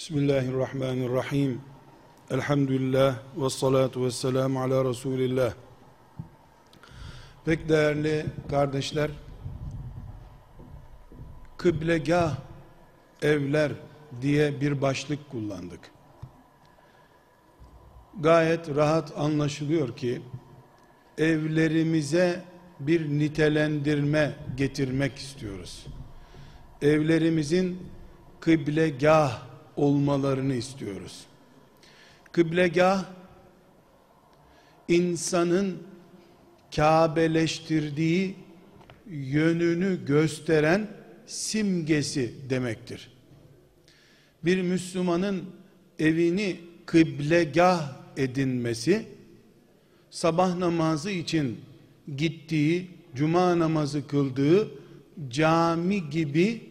Bismillahirrahmanirrahim. Elhamdülillah ve salatu ve selamu ala Resulillah. Pek değerli kardeşler, kıblegah evler diye bir başlık kullandık. Gayet rahat anlaşılıyor ki, evlerimize bir nitelendirme getirmek istiyoruz. Evlerimizin kıblegah olmalarını istiyoruz. Kıblegah insanın Kabeleştirdiği yönünü gösteren simgesi demektir. Bir Müslümanın evini kıblegah edinmesi sabah namazı için gittiği, cuma namazı kıldığı cami gibi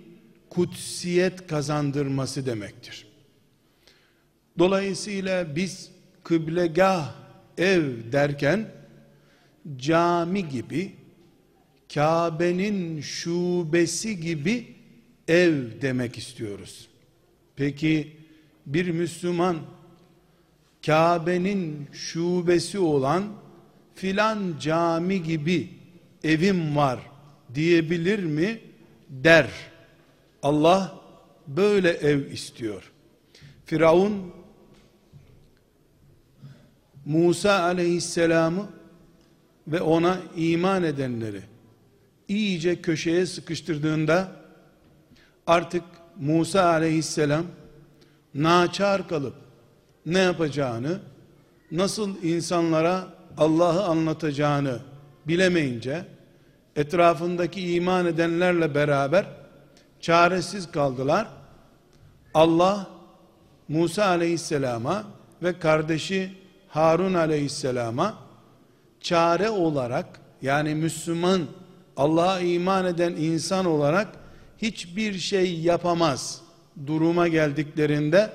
kutsiyet kazandırması demektir. Dolayısıyla biz kıblegah ev derken cami gibi Kabe'nin şubesi gibi ev demek istiyoruz. Peki bir Müslüman Kabe'nin şubesi olan filan cami gibi evim var diyebilir mi? Der. Allah böyle ev istiyor. Firavun Musa aleyhisselamı ve ona iman edenleri iyice köşeye sıkıştırdığında artık Musa aleyhisselam naçar kalıp ne yapacağını nasıl insanlara Allah'ı anlatacağını bilemeyince etrafındaki iman edenlerle beraber çaresiz kaldılar. Allah Musa aleyhisselama ve kardeşi Harun aleyhisselama çare olarak yani Müslüman Allah'a iman eden insan olarak hiçbir şey yapamaz duruma geldiklerinde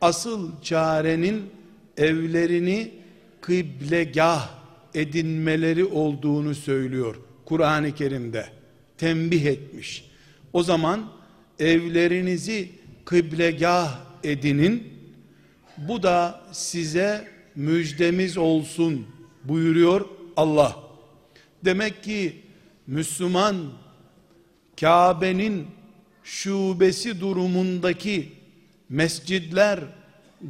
asıl çarenin evlerini kıblegah edinmeleri olduğunu söylüyor Kur'an-ı Kerim'de tembih etmiş. O zaman evlerinizi kıblegah edinin. Bu da size müjdemiz olsun buyuruyor Allah. Demek ki Müslüman Kabe'nin şubesi durumundaki mescidler,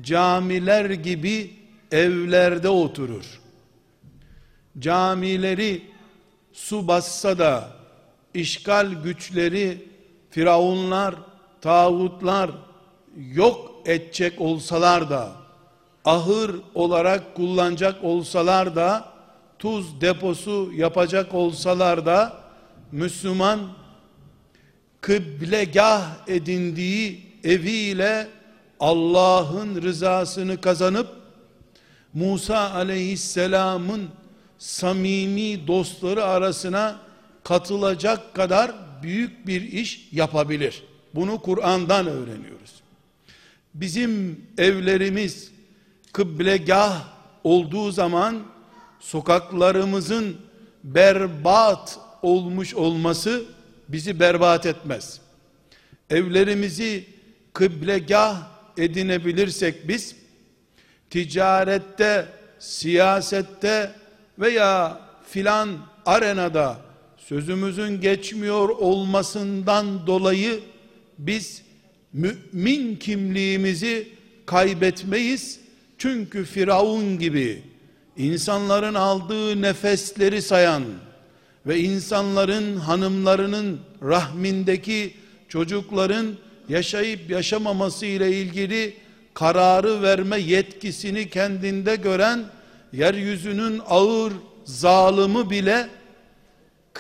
camiler gibi evlerde oturur. Camileri su bassa da işgal güçleri, firavunlar, tağutlar yok edecek olsalar da ahır olarak kullanacak olsalar da tuz deposu yapacak olsalar da Müslüman kıblegah edindiği eviyle Allah'ın rızasını kazanıp Musa aleyhisselamın samimi dostları arasına katılacak kadar büyük bir iş yapabilir. Bunu Kur'an'dan öğreniyoruz. Bizim evlerimiz kıblegah olduğu zaman sokaklarımızın berbat olmuş olması bizi berbat etmez. Evlerimizi kıblegah edinebilirsek biz ticarette, siyasette veya filan arenada sözümüzün geçmiyor olmasından dolayı biz mümin kimliğimizi kaybetmeyiz. Çünkü Firavun gibi insanların aldığı nefesleri sayan ve insanların hanımlarının rahmindeki çocukların yaşayıp yaşamaması ile ilgili kararı verme yetkisini kendinde gören yeryüzünün ağır zalimi bile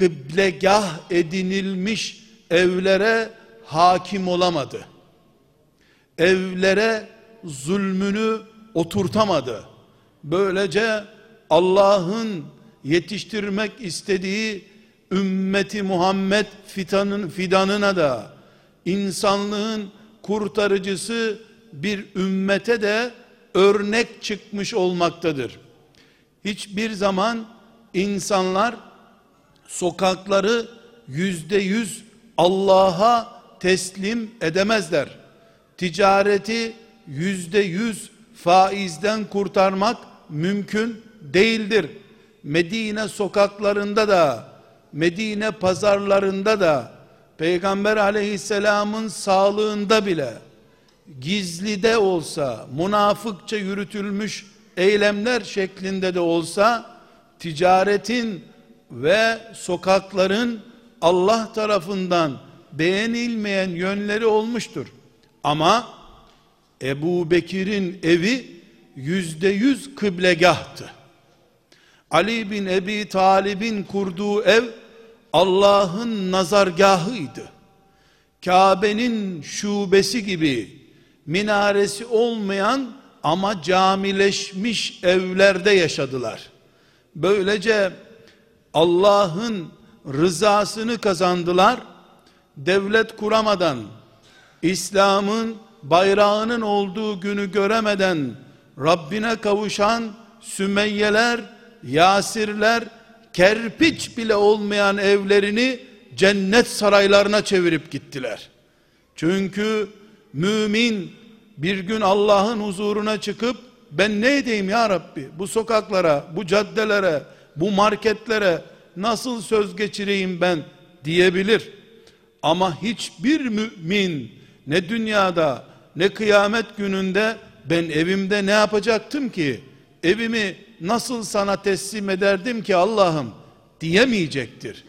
kıblegah edinilmiş evlere hakim olamadı. Evlere zulmünü oturtamadı. Böylece Allah'ın yetiştirmek istediği ümmeti Muhammed fitanın fidanına da insanlığın kurtarıcısı bir ümmete de örnek çıkmış olmaktadır. Hiçbir zaman insanlar sokakları yüzde yüz Allah'a teslim edemezler. ticareti yüzde yüz faizden kurtarmak mümkün değildir. Medine sokaklarında da, Medine pazarlarında da, Peygamber aleyhisselamın sağlığında bile, gizlide olsa, münafıkça yürütülmüş eylemler şeklinde de olsa, ticaretin ve sokakların Allah tarafından beğenilmeyen yönleri olmuştur. Ama Ebu Bekir'in evi yüzde yüz kıblegahtı. Ali bin Ebi Talib'in kurduğu ev Allah'ın nazargahıydı. Kabe'nin şubesi gibi minaresi olmayan ama camileşmiş evlerde yaşadılar. Böylece Allah'ın rızasını kazandılar. Devlet kuramadan, İslam'ın bayrağının olduğu günü göremeden Rabbine kavuşan Sümeyyeler, Yasirler, kerpiç bile olmayan evlerini cennet saraylarına çevirip gittiler. Çünkü mümin bir gün Allah'ın huzuruna çıkıp ben ne edeyim ya Rabbi bu sokaklara, bu caddelere, bu marketlere nasıl söz geçireyim ben diyebilir. Ama hiçbir mümin ne dünyada ne kıyamet gününde ben evimde ne yapacaktım ki? Evimi nasıl sana teslim ederdim ki Allah'ım diyemeyecektir.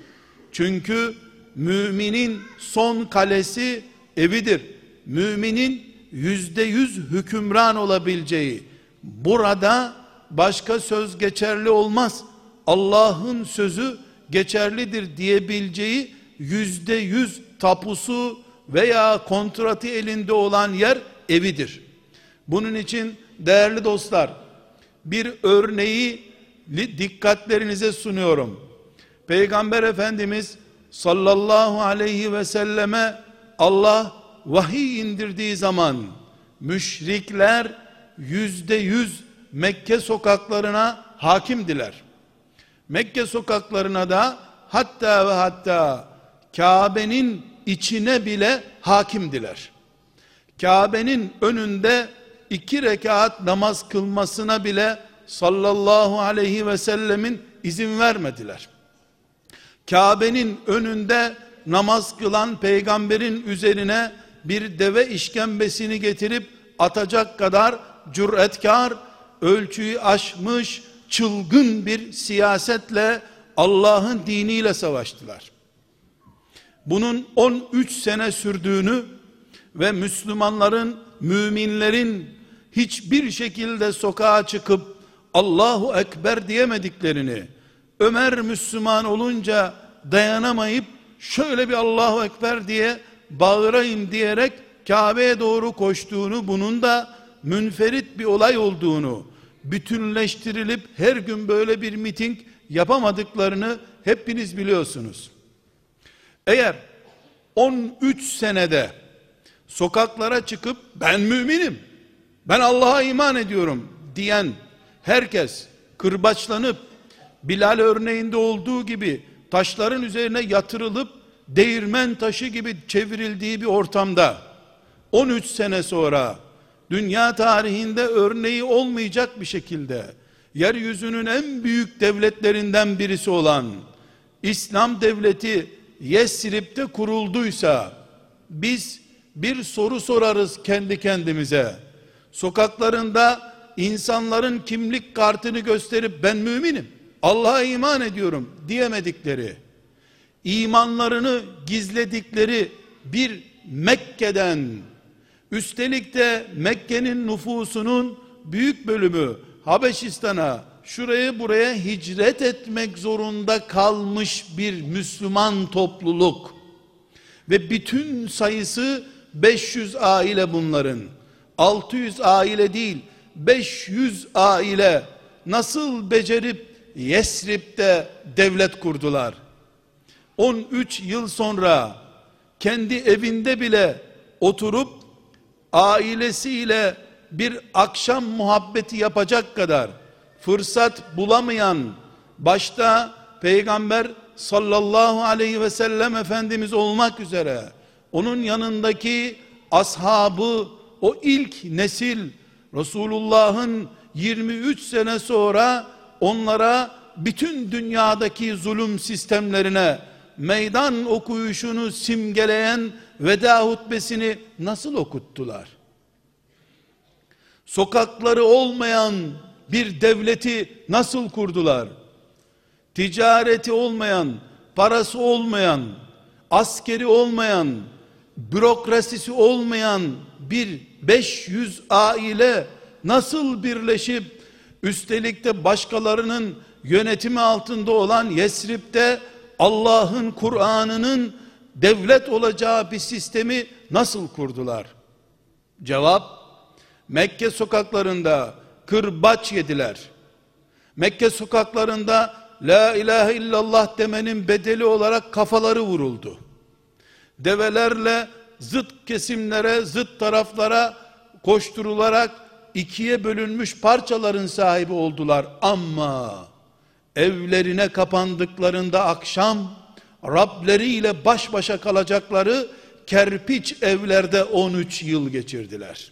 Çünkü müminin son kalesi evidir. Müminin yüzde yüz hükümran olabileceği burada başka söz geçerli olmaz. Allah'ın sözü geçerlidir diyebileceği yüzde yüz tapusu veya kontratı elinde olan yer evidir. Bunun için değerli dostlar bir örneği dikkatlerinize sunuyorum. Peygamber Efendimiz sallallahu aleyhi ve selleme Allah vahiy indirdiği zaman müşrikler yüzde yüz Mekke sokaklarına hakimdiler. Mekke sokaklarına da hatta ve hatta Kabe'nin içine bile hakimdiler. Kabe'nin önünde iki rekat namaz kılmasına bile sallallahu aleyhi ve sellemin izin vermediler. Kabe'nin önünde namaz kılan peygamberin üzerine bir deve işkembesini getirip atacak kadar cüretkar, ölçüyü aşmış, çılgın bir siyasetle Allah'ın diniyle savaştılar. Bunun 13 sene sürdüğünü ve Müslümanların, müminlerin hiçbir şekilde sokağa çıkıp Allahu Ekber diyemediklerini, Ömer Müslüman olunca dayanamayıp şöyle bir Allahu Ekber diye bağırayım diyerek Kabe'ye doğru koştuğunu, bunun da münferit bir olay olduğunu, bütünleştirilip her gün böyle bir miting yapamadıklarını hepiniz biliyorsunuz. Eğer 13 senede sokaklara çıkıp ben müminim, ben Allah'a iman ediyorum diyen herkes kırbaçlanıp Bilal örneğinde olduğu gibi taşların üzerine yatırılıp değirmen taşı gibi çevrildiği bir ortamda 13 sene sonra dünya tarihinde örneği olmayacak bir şekilde yeryüzünün en büyük devletlerinden birisi olan İslam devleti Yesrib'de kurulduysa biz bir soru sorarız kendi kendimize. Sokaklarında insanların kimlik kartını gösterip ben müminim, Allah'a iman ediyorum diyemedikleri, imanlarını gizledikleri bir Mekke'den, üstelik de Mekke'nin nüfusunun büyük bölümü Habeşistan'a, şuraya buraya hicret etmek zorunda kalmış bir Müslüman topluluk. Ve bütün sayısı 500 aile bunların. 600 aile değil 500 aile nasıl becerip Yesrib'de devlet kurdular? 13 yıl sonra kendi evinde bile oturup ailesiyle bir akşam muhabbeti yapacak kadar fırsat bulamayan başta peygamber sallallahu aleyhi ve sellem efendimiz olmak üzere onun yanındaki ashabı o ilk nesil Resulullah'ın 23 sene sonra onlara bütün dünyadaki zulüm sistemlerine meydan okuyuşunu simgeleyen veda hutbesini nasıl okuttular? Sokakları olmayan bir devleti nasıl kurdular? Ticareti olmayan, parası olmayan, askeri olmayan, bürokrasisi olmayan bir 500 aile nasıl birleşip üstelik de başkalarının yönetimi altında olan Yesrib'de Allah'ın Kur'an'ının devlet olacağı bir sistemi nasıl kurdular? Cevap Mekke sokaklarında kırbaç yediler. Mekke sokaklarında la ilahe illallah demenin bedeli olarak kafaları vuruldu. Develerle zıt kesimlere, zıt taraflara koşturularak ikiye bölünmüş parçaların sahibi oldular. Ama evlerine kapandıklarında akşam Rableriyle baş başa kalacakları kerpiç evlerde 13 yıl geçirdiler.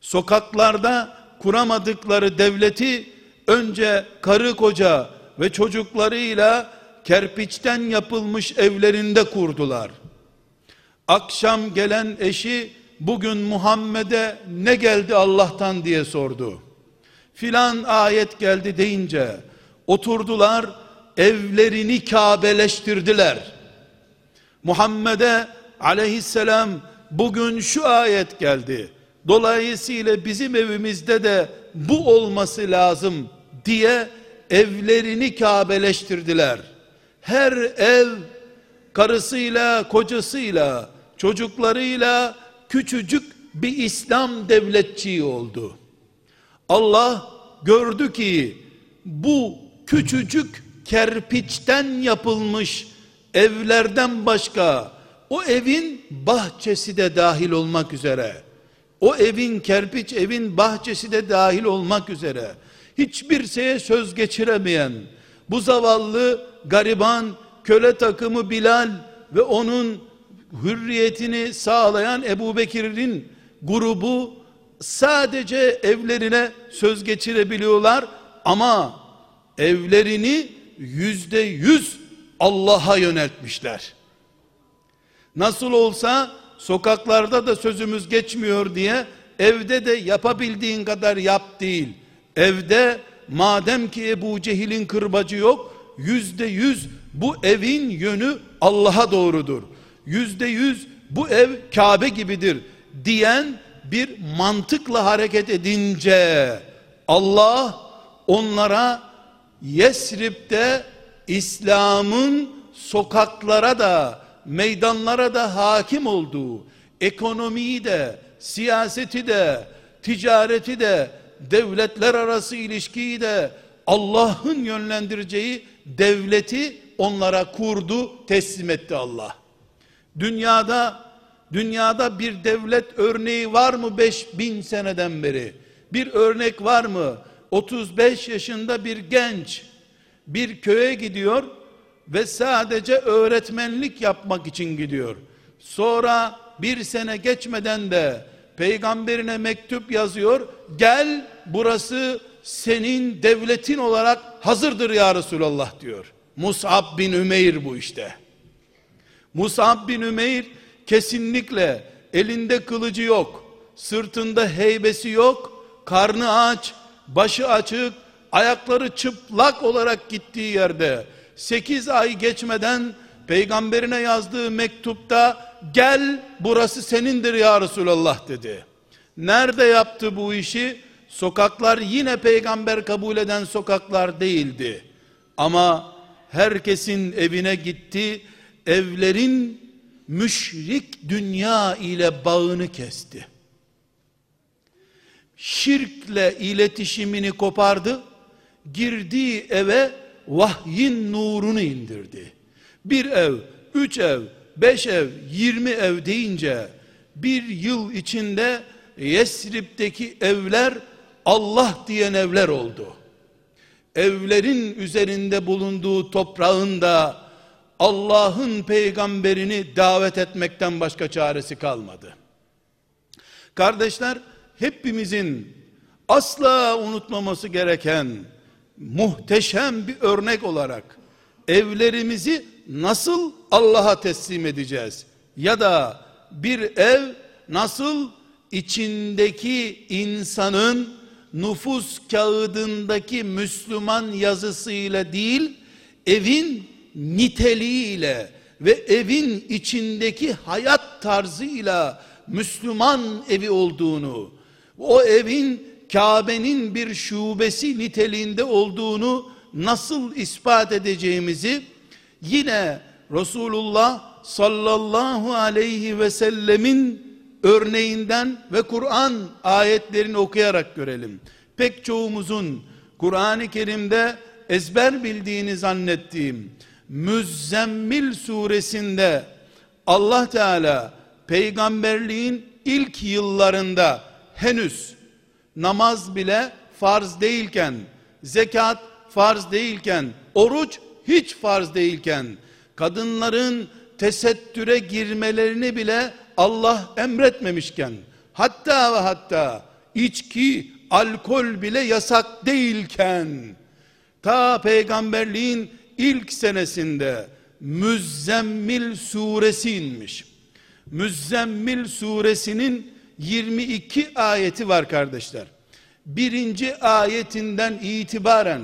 Sokaklarda kuramadıkları devleti önce karı koca ve çocuklarıyla kerpiçten yapılmış evlerinde kurdular. Akşam gelen eşi bugün Muhammed'e ne geldi Allah'tan diye sordu. Filan ayet geldi deyince oturdular evlerini Kabeleştirdiler. Muhammed'e aleyhisselam bugün şu ayet geldi. Dolayısıyla bizim evimizde de bu olması lazım diye evlerini Kabeleştirdiler. Her ev karısıyla, kocasıyla, çocuklarıyla küçücük bir İslam devletçiği oldu. Allah gördü ki bu küçücük kerpiçten yapılmış evlerden başka o evin bahçesi de dahil olmak üzere. O evin kerpiç evin bahçesi de dahil olmak üzere. Hiçbir şeye söz geçiremeyen bu zavallı gariban köle takımı Bilal ve onun hürriyetini sağlayan Ebu Bekir'in grubu sadece evlerine söz geçirebiliyorlar. Ama evlerini yüzde yüz Allah'a yöneltmişler. Nasıl olsa sokaklarda da sözümüz geçmiyor diye evde de yapabildiğin kadar yap değil. Evde madem ki Ebu Cehil'in kırbacı yok yüzde yüz bu evin yönü Allah'a doğrudur. Yüzde yüz bu ev Kabe gibidir diyen bir mantıkla hareket edince Allah onlara Yesrib'de İslam'ın sokaklara da meydanlara da hakim olduğu ekonomiyi de siyaseti de ticareti de devletler arası ilişkiyi de Allah'ın yönlendireceği devleti onlara kurdu, teslim etti Allah. Dünyada dünyada bir devlet örneği var mı 5000 seneden beri? Bir örnek var mı? 35 yaşında bir genç bir köye gidiyor ve sadece öğretmenlik yapmak için gidiyor. Sonra bir sene geçmeden de peygamberine mektup yazıyor. Gel burası senin devletin olarak hazırdır ya Resulallah diyor. Mus'ab bin Ümeyr bu işte. Mus'ab bin Ümeyr kesinlikle elinde kılıcı yok, sırtında heybesi yok, karnı aç, başı açık, ayakları çıplak olarak gittiği yerde 8 ay geçmeden peygamberine yazdığı mektupta gel burası senindir ya Resulallah dedi. Nerede yaptı bu işi? Sokaklar yine peygamber kabul eden sokaklar değildi. Ama herkesin evine gitti. Evlerin müşrik dünya ile bağını kesti. Şirkle iletişimini kopardı. Girdiği eve vahyin nurunu indirdi. Bir ev, üç ev, beş ev, yirmi ev deyince bir yıl içinde Yesrib'deki evler Allah diyen evler oldu. Evlerin üzerinde bulunduğu toprağın da Allah'ın peygamberini davet etmekten başka çaresi kalmadı. Kardeşler hepimizin asla unutmaması gereken muhteşem bir örnek olarak evlerimizi nasıl Allah'a teslim edeceğiz? Ya da bir ev nasıl içindeki insanın nüfus kağıdındaki Müslüman yazısıyla değil, evin niteliğiyle ve evin içindeki hayat tarzıyla Müslüman evi olduğunu, o evin Kabe'nin bir şubesi niteliğinde olduğunu nasıl ispat edeceğimizi yine Resulullah sallallahu aleyhi ve sellemin örneğinden ve Kur'an ayetlerini okuyarak görelim. Pek çoğumuzun Kur'an-ı Kerim'de ezber bildiğini zannettiğim Müzzemmil suresinde Allah Teala peygamberliğin ilk yıllarında henüz namaz bile farz değilken, zekat farz değilken, oruç hiç farz değilken, kadınların tesettüre girmelerini bile Allah emretmemişken, hatta ve hatta içki, alkol bile yasak değilken, ta peygamberliğin ilk senesinde Müzzemmil suresi inmiş. Müzzemmil suresinin 22 ayeti var kardeşler. Birinci ayetinden itibaren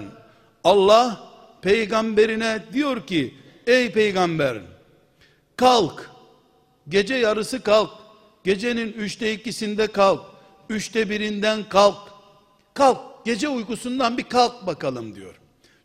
Allah peygamberine diyor ki ey peygamber kalk. Gece yarısı kalk. Gecenin üçte ikisinde kalk. Üçte birinden kalk. Kalk gece uykusundan bir kalk bakalım diyor.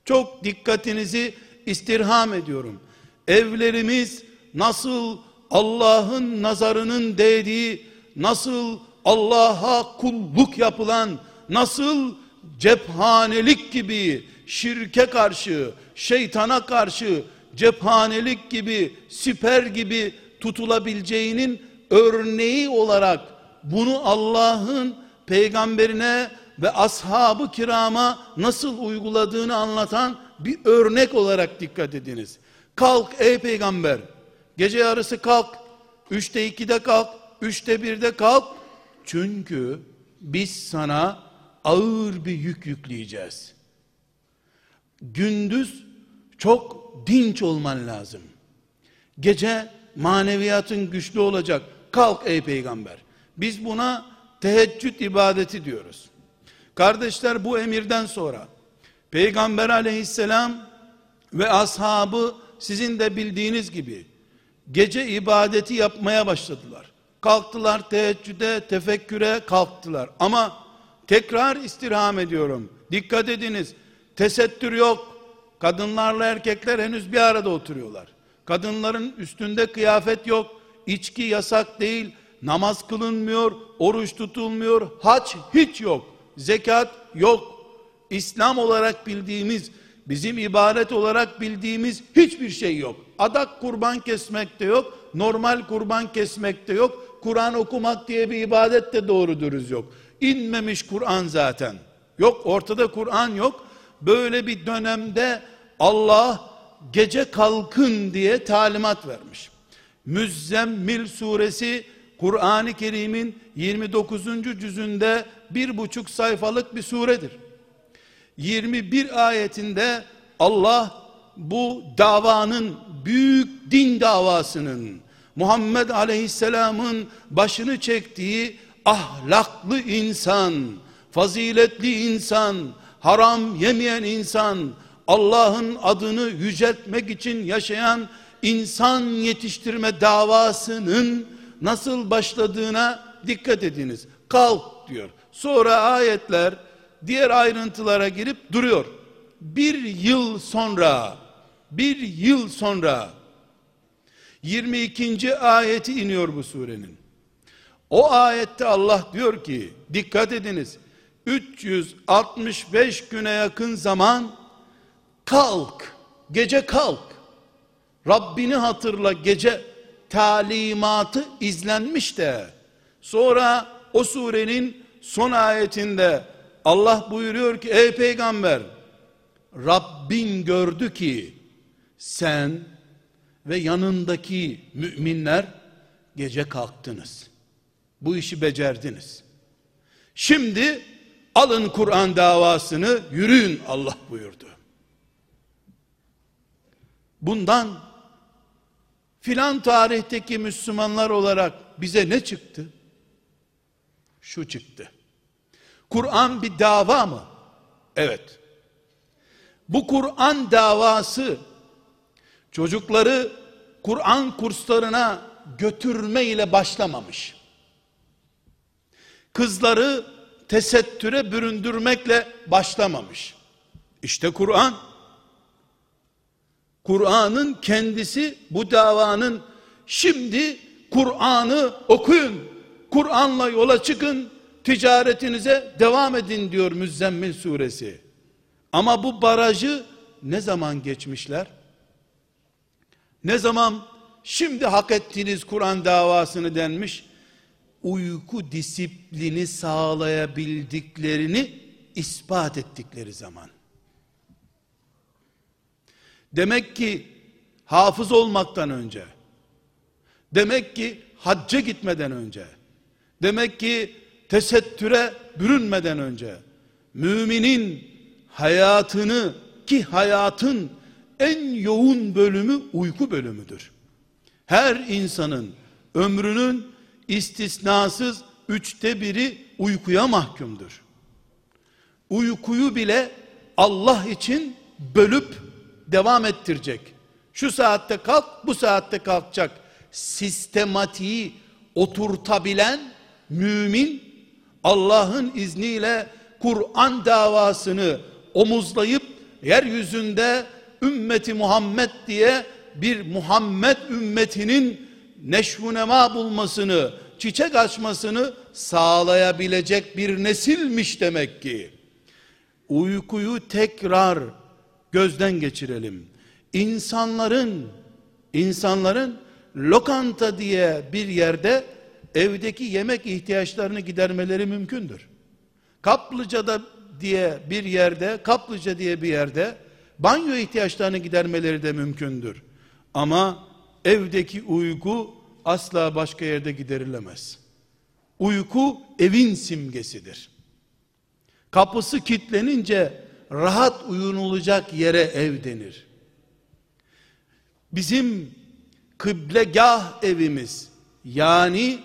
Çok dikkatinizi istirham ediyorum. Evlerimiz nasıl Allah'ın nazarının değdiği nasıl Allah'a kulluk yapılan nasıl cephanelik gibi şirke karşı, şeytana karşı cephanelik gibi, siper gibi tutulabileceğinin örneği olarak bunu Allah'ın peygamberine ve ashabı kirama nasıl uyguladığını anlatan bir örnek olarak dikkat ediniz. Kalk ey peygamber, gece yarısı kalk, üçte ikide kalk, üçte birde kalk. Çünkü biz sana ağır bir yük yükleyeceğiz. Gündüz çok dinç olman lazım. Gece maneviyatın güçlü olacak. Kalk ey peygamber. Biz buna teheccüd ibadeti diyoruz. Kardeşler bu emirden sonra Peygamber aleyhisselam ve ashabı sizin de bildiğiniz gibi gece ibadeti yapmaya başladılar. Kalktılar teheccüde, tefekküre kalktılar. Ama tekrar istirham ediyorum. Dikkat ediniz. Tesettür yok. Kadınlarla erkekler henüz bir arada oturuyorlar. Kadınların üstünde kıyafet yok. İçki yasak değil. Namaz kılınmıyor. Oruç tutulmuyor. Haç hiç yok. Zekat yok. İslam olarak bildiğimiz, bizim ibadet olarak bildiğimiz hiçbir şey yok. Adak kurban kesmek de yok. Normal kurban kesmek de yok. Kur'an okumak diye bir ibadet de doğru dürüz yok. İnmemiş Kur'an zaten. Yok ortada Kur'an yok. Böyle bir dönemde Allah gece kalkın diye talimat vermiş. Müzzemmil suresi Kur'an-ı Kerim'in 29. cüzünde bir buçuk sayfalık bir suredir. 21 ayetinde Allah bu davanın büyük din davasının Muhammed Aleyhisselam'ın başını çektiği ahlaklı insan, faziletli insan, haram yemeyen insan, Allah'ın adını yüceltmek için yaşayan insan yetiştirme davasının nasıl başladığına dikkat ediniz. Kalk diyor. Sonra ayetler diğer ayrıntılara girip duruyor. Bir yıl sonra, bir yıl sonra 22. ayeti iniyor bu surenin. O ayette Allah diyor ki dikkat ediniz 365 güne yakın zaman kalk gece kalk Rabbini hatırla gece talimatı izlenmiş de sonra o surenin son ayetinde Allah buyuruyor ki ey peygamber Rabbin gördü ki sen ve yanındaki müminler gece kalktınız. Bu işi becerdiniz. Şimdi alın Kur'an davasını yürüyün Allah buyurdu. Bundan filan tarihteki Müslümanlar olarak bize ne çıktı? Şu çıktı. Kur'an bir dava mı? Evet. Bu Kur'an davası çocukları Kur'an kurslarına götürme ile başlamamış. Kızları tesettüre büründürmekle başlamamış. İşte Kur'an Kur'an'ın kendisi bu davanın şimdi Kur'an'ı okuyun. Kur'an'la yola çıkın. Ticaretinize devam edin diyor Müzzemmil suresi. Ama bu barajı ne zaman geçmişler? Ne zaman şimdi hak ettiğiniz Kur'an davasını denmiş? Uyku disiplini sağlayabildiklerini ispat ettikleri zaman. Demek ki hafız olmaktan önce, demek ki hacca gitmeden önce, demek ki tesettüre bürünmeden önce, müminin hayatını ki hayatın en yoğun bölümü uyku bölümüdür. Her insanın ömrünün istisnasız üçte biri uykuya mahkumdur. Uykuyu bile Allah için bölüp devam ettirecek. Şu saatte kalk, bu saatte kalkacak. Sistematiği oturtabilen mümin Allah'ın izniyle Kur'an davasını omuzlayıp yeryüzünde ümmeti Muhammed diye bir Muhammed ümmetinin neşvunema bulmasını, çiçek açmasını sağlayabilecek bir nesilmiş demek ki. Uykuyu tekrar gözden geçirelim. İnsanların insanların lokanta diye bir yerde evdeki yemek ihtiyaçlarını gidermeleri mümkündür. Kaplıca'da diye bir yerde, Kaplıca diye bir yerde banyo ihtiyaçlarını gidermeleri de mümkündür. Ama evdeki uyku asla başka yerde giderilemez. Uyku evin simgesidir. Kapısı kilitlenince rahat uyunulacak yere ev denir. Bizim kıblegah evimiz yani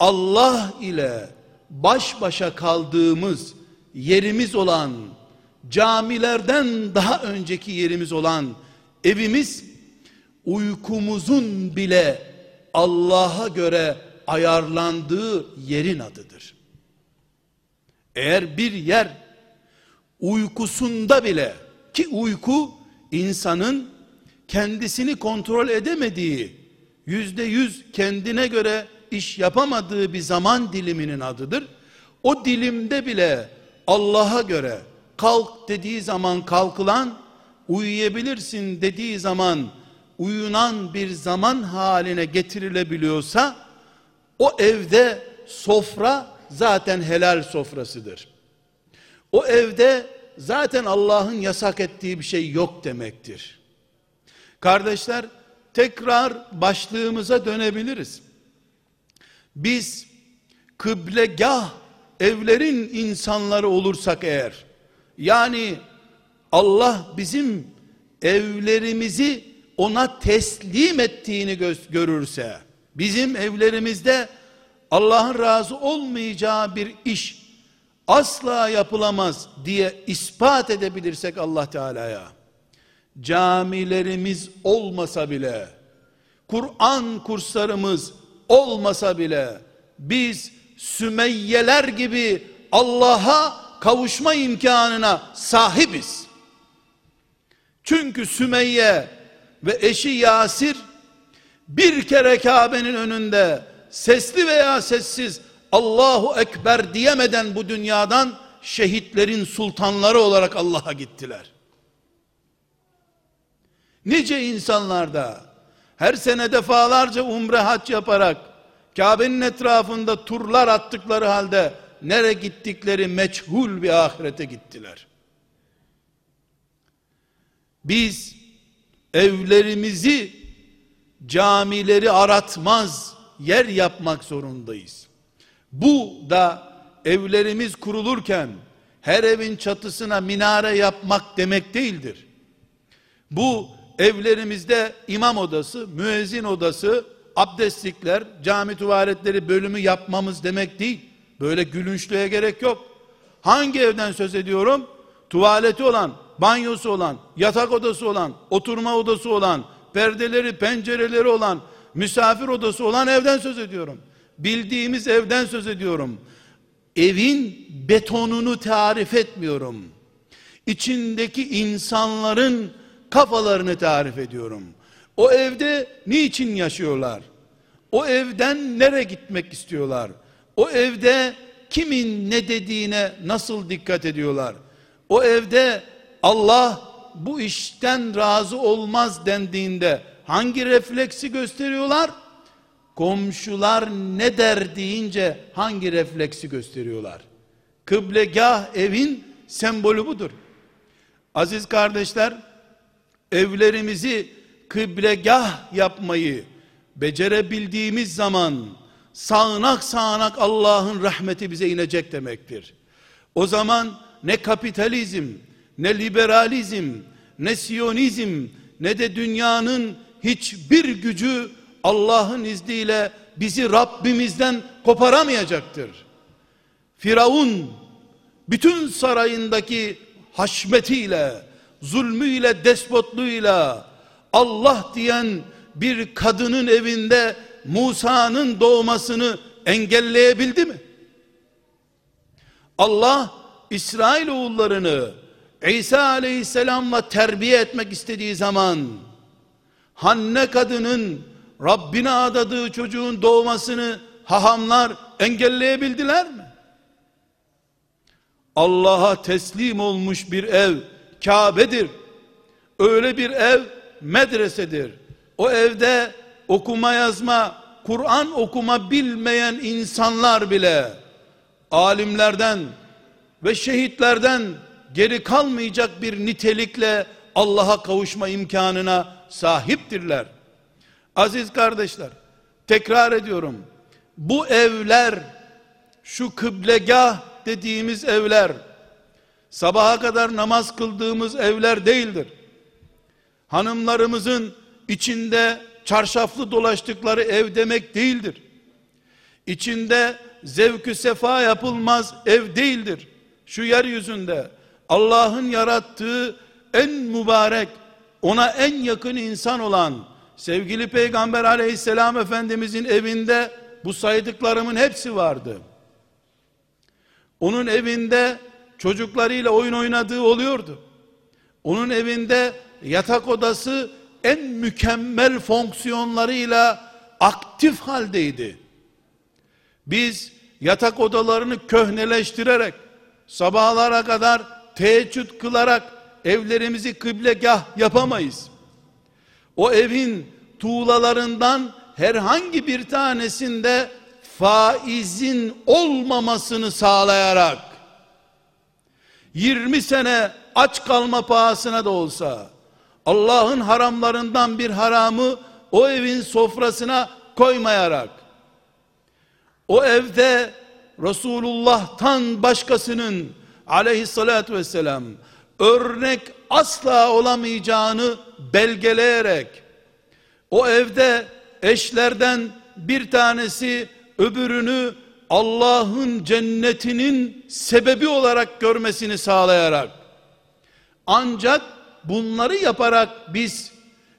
Allah ile baş başa kaldığımız yerimiz olan camilerden daha önceki yerimiz olan evimiz uykumuzun bile Allah'a göre ayarlandığı yerin adıdır. Eğer bir yer uykusunda bile ki uyku insanın kendisini kontrol edemediği yüzde yüz kendine göre iş yapamadığı bir zaman diliminin adıdır. O dilimde bile Allah'a göre kalk dediği zaman kalkılan, uyuyabilirsin dediği zaman uyunan bir zaman haline getirilebiliyorsa o evde sofra zaten helal sofrasıdır. O evde zaten Allah'ın yasak ettiği bir şey yok demektir. Kardeşler tekrar başlığımıza dönebiliriz. Biz kıblegah evlerin insanları olursak eğer yani Allah bizim evlerimizi ona teslim ettiğini görürse bizim evlerimizde Allah'ın razı olmayacağı bir iş asla yapılamaz diye ispat edebilirsek Allah Teala'ya camilerimiz olmasa bile Kur'an kurslarımız olmasa bile biz Sümeyyeler gibi Allah'a kavuşma imkanına sahibiz. Çünkü Sümeyye ve eşi Yasir bir kere Kabe'nin önünde sesli veya sessiz Allahu Ekber diyemeden bu dünyadan şehitlerin sultanları olarak Allah'a gittiler. Nice insanlar da her sene defalarca umre hac yaparak Kabe'nin etrafında turlar attıkları halde nere gittikleri meçhul bir ahirete gittiler. Biz evlerimizi camileri aratmaz yer yapmak zorundayız. Bu da evlerimiz kurulurken her evin çatısına minare yapmak demek değildir. Bu evlerimizde imam odası, müezzin odası, abdestlikler, cami tuvaletleri bölümü yapmamız demek değil. Böyle gülünçlüğe gerek yok. Hangi evden söz ediyorum? Tuvaleti olan, banyosu olan, yatak odası olan, oturma odası olan, perdeleri, pencereleri olan, misafir odası olan evden söz ediyorum. Bildiğimiz evden söz ediyorum. Evin betonunu tarif etmiyorum. İçindeki insanların kafalarını tarif ediyorum. O evde niçin yaşıyorlar? O evden nereye gitmek istiyorlar? O evde kimin ne dediğine nasıl dikkat ediyorlar? O evde Allah bu işten razı olmaz dendiğinde hangi refleksi gösteriyorlar? Komşular ne der deyince hangi refleksi gösteriyorlar? Kıblegah evin sembolü budur. Aziz kardeşler, evlerimizi kıblegah yapmayı becerebildiğimiz zaman sağanak sağanak Allah'ın rahmeti bize inecek demektir. O zaman ne kapitalizm, ne liberalizm, ne siyonizm, ne de dünyanın hiçbir gücü Allah'ın izniyle bizi Rabbimizden koparamayacaktır. Firavun bütün sarayındaki haşmetiyle, zulmüyle, despotluğuyla Allah diyen bir kadının evinde Musa'nın doğmasını engelleyebildi mi? Allah İsrail oğullarını İsa aleyhisselamla terbiye etmek istediği zaman Hanne kadının Rabbine adadığı çocuğun doğmasını hahamlar engelleyebildiler mi? Allah'a teslim olmuş bir ev Kabe'dir. Öyle bir ev medresedir. O evde okuma yazma, Kur'an okuma bilmeyen insanlar bile alimlerden ve şehitlerden geri kalmayacak bir nitelikle Allah'a kavuşma imkanına sahiptirler. Aziz kardeşler, tekrar ediyorum. Bu evler, şu kıblegah dediğimiz evler, sabaha kadar namaz kıldığımız evler değildir. Hanımlarımızın içinde çarşaflı dolaştıkları ev demek değildir. İçinde zevkü sefa yapılmaz ev değildir. Şu yeryüzünde Allah'ın yarattığı en mübarek, ona en yakın insan olan sevgili Peygamber aleyhisselam efendimizin evinde bu saydıklarımın hepsi vardı. Onun evinde çocuklarıyla oyun oynadığı oluyordu. Onun evinde yatak odası en mükemmel fonksiyonlarıyla aktif haldeydi. Biz yatak odalarını köhneleştirerek sabahlara kadar teheccüd kılarak evlerimizi kıblegah yapamayız. O evin tuğlalarından herhangi bir tanesinde faizin olmamasını sağlayarak 20 sene aç kalma pahasına da olsa Allah'ın haramlarından bir haramı o evin sofrasına koymayarak. O evde Resulullah'tan başkasının aleyhissalatü vesselam örnek asla olamayacağını belgeleyerek o evde eşlerden bir tanesi öbürünü Allah'ın cennetinin sebebi olarak görmesini sağlayarak. Ancak bunları yaparak biz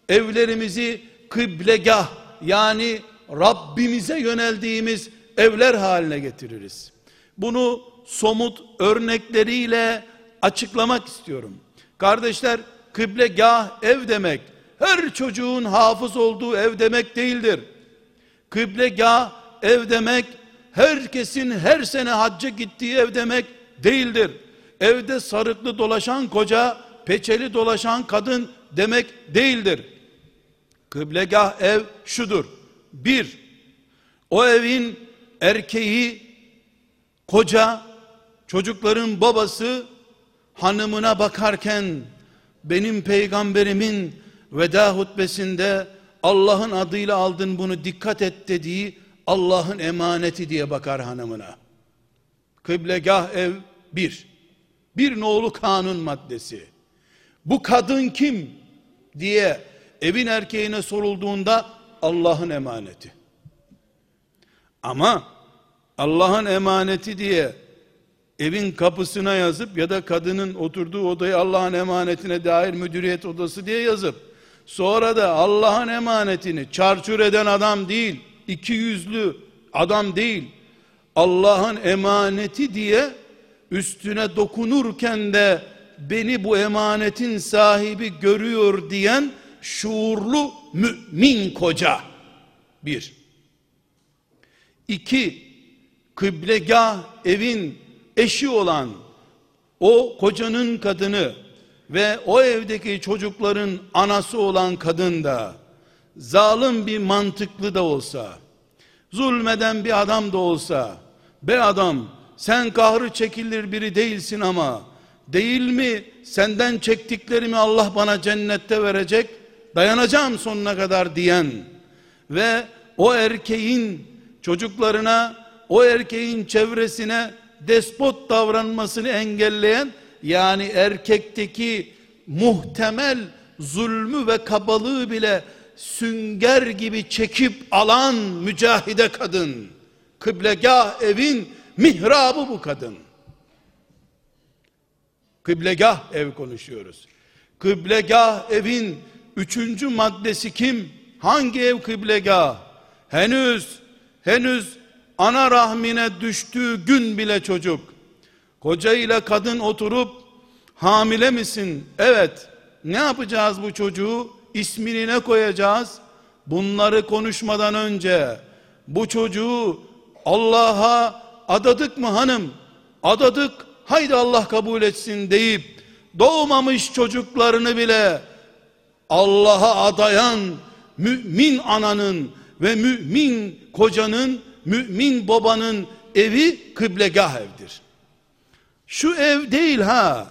evlerimizi kıblegah yani Rabbimize yöneldiğimiz evler haline getiririz. Bunu somut örnekleriyle açıklamak istiyorum. Kardeşler kıblegah ev demek her çocuğun hafız olduğu ev demek değildir. Kıblegah ev demek herkesin her sene hacca gittiği ev demek değildir. Evde sarıklı dolaşan koca, peçeli dolaşan kadın demek değildir. Kıblegah ev şudur. Bir, o evin erkeği, koca, çocukların babası hanımına bakarken benim peygamberimin veda hutbesinde Allah'ın adıyla aldın bunu dikkat et dediği Allah'ın emaneti diye bakar hanımına. Kıblegah ev bir. Bir nolu kanun maddesi. Bu kadın kim diye evin erkeğine sorulduğunda Allah'ın emaneti. Ama Allah'ın emaneti diye evin kapısına yazıp ya da kadının oturduğu odayı Allah'ın emanetine dair müdüriyet odası diye yazıp sonra da Allah'ın emanetini çarçur eden adam değil, iki yüzlü adam değil, Allah'ın emaneti diye üstüne dokunurken de beni bu emanetin sahibi görüyor diyen şuurlu mümin koca. Bir. İki, kıblegah evin eşi olan o kocanın kadını ve o evdeki çocukların anası olan kadın da zalim bir mantıklı da olsa zulmeden bir adam da olsa be adam sen kahrı çekilir biri değilsin ama değil mi senden çektiklerimi Allah bana cennette verecek dayanacağım sonuna kadar diyen ve o erkeğin çocuklarına o erkeğin çevresine despot davranmasını engelleyen yani erkekteki muhtemel zulmü ve kabalığı bile sünger gibi çekip alan mücahide kadın. Kıblegah evin mihrabı bu kadın. Kıblegah ev konuşuyoruz. Kıblegah evin üçüncü maddesi kim? Hangi ev kıblegah? Henüz, henüz ana rahmine düştüğü gün bile çocuk. Koca ile kadın oturup hamile misin? Evet. Ne yapacağız bu çocuğu? İsmini ne koyacağız? Bunları konuşmadan önce bu çocuğu Allah'a adadık mı hanım? Adadık. Haydi Allah kabul etsin deyip doğmamış çocuklarını bile Allah'a adayan mümin ananın ve mümin kocanın, mümin babanın evi kıblegah evdir. Şu ev değil ha.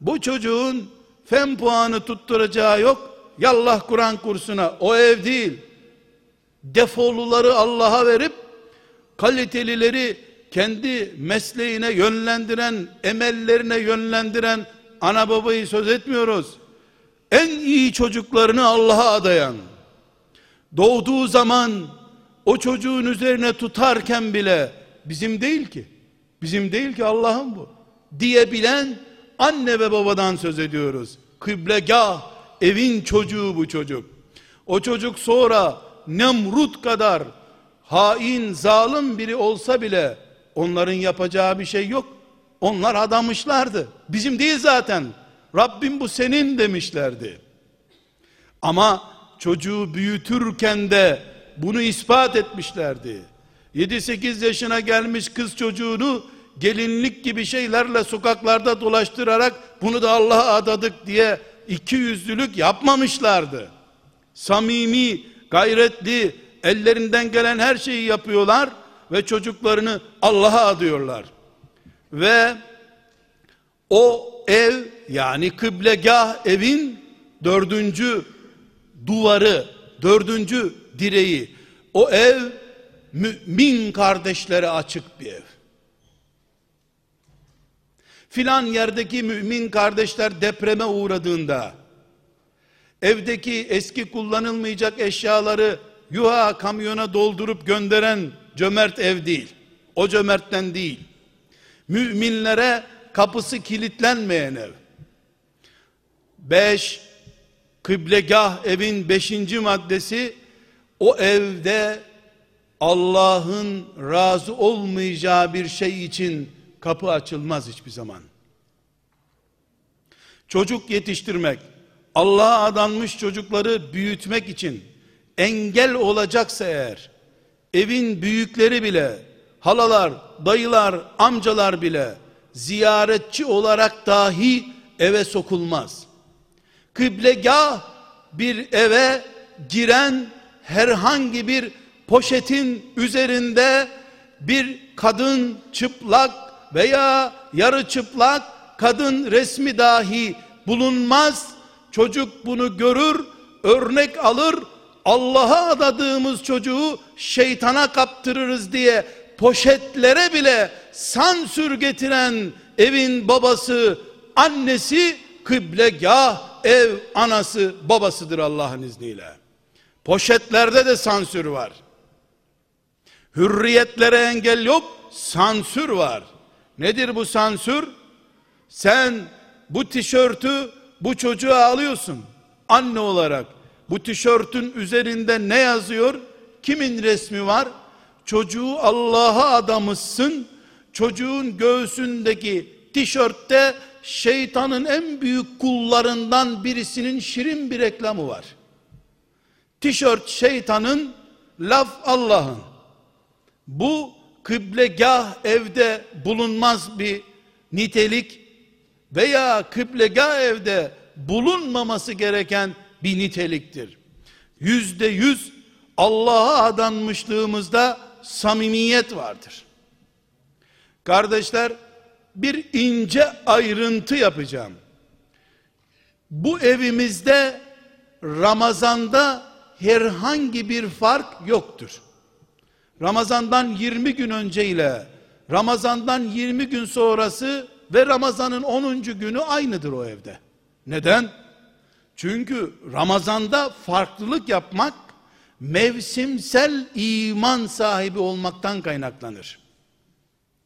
Bu çocuğun fen puanı tutturacağı yok. Yallah Kur'an kursuna. O ev değil. Defoluları Allah'a verip kalitelileri kendi mesleğine yönlendiren, emellerine yönlendiren ana babayı söz etmiyoruz. En iyi çocuklarını Allah'a adayan, doğduğu zaman o çocuğun üzerine tutarken bile bizim değil ki, bizim değil ki Allah'ın bu diyebilen anne ve babadan söz ediyoruz. Kıblegah, evin çocuğu bu çocuk. O çocuk sonra Nemrut kadar hain, zalim biri olsa bile onların yapacağı bir şey yok. Onlar adamışlardı. Bizim değil zaten. Rabbim bu senin demişlerdi. Ama çocuğu büyütürken de bunu ispat etmişlerdi. 7-8 yaşına gelmiş kız çocuğunu gelinlik gibi şeylerle sokaklarda dolaştırarak bunu da Allah'a adadık diye iki yüzlülük yapmamışlardı. Samimi, gayretli, ellerinden gelen her şeyi yapıyorlar ve çocuklarını Allah'a adıyorlar. Ve o ev yani kıblegah evin dördüncü duvarı, dördüncü direği, o ev mümin kardeşlere açık bir ev filan yerdeki mümin kardeşler depreme uğradığında evdeki eski kullanılmayacak eşyaları yuha kamyona doldurup gönderen cömert ev değil. O cömertten değil. Müminlere kapısı kilitlenmeyen ev. Beş, kıblegah evin beşinci maddesi, o evde Allah'ın razı olmayacağı bir şey için kapı açılmaz hiçbir zaman. Çocuk yetiştirmek, Allah'a adanmış çocukları büyütmek için engel olacaksa eğer, evin büyükleri bile, halalar, dayılar, amcalar bile ziyaretçi olarak dahi eve sokulmaz. Kıblegah bir eve giren herhangi bir poşetin üzerinde bir kadın çıplak veya yarı çıplak kadın resmi dahi bulunmaz. Çocuk bunu görür, örnek alır, Allah'a adadığımız çocuğu şeytana kaptırırız diye poşetlere bile sansür getiren evin babası, annesi, kıblegah, ev anası, babasıdır Allah'ın izniyle. Poşetlerde de sansür var. Hürriyetlere engel yok, sansür var. Nedir bu sansür? Sen bu tişörtü bu çocuğa alıyorsun anne olarak. Bu tişörtün üzerinde ne yazıyor? Kimin resmi var? Çocuğu Allah'a adamışsın. Çocuğun göğsündeki tişörtte şeytanın en büyük kullarından birisinin şirin bir reklamı var. Tişört şeytanın, laf Allah'ın. Bu kıblegah evde bulunmaz bir nitelik veya kıblegah evde bulunmaması gereken bir niteliktir. Yüzde yüz Allah'a adanmışlığımızda samimiyet vardır. Kardeşler bir ince ayrıntı yapacağım. Bu evimizde Ramazanda herhangi bir fark yoktur. Ramazandan 20 gün önce ile Ramazandan 20 gün sonrası ve Ramazanın 10. günü aynıdır o evde. Neden? Çünkü Ramazanda farklılık yapmak mevsimsel iman sahibi olmaktan kaynaklanır.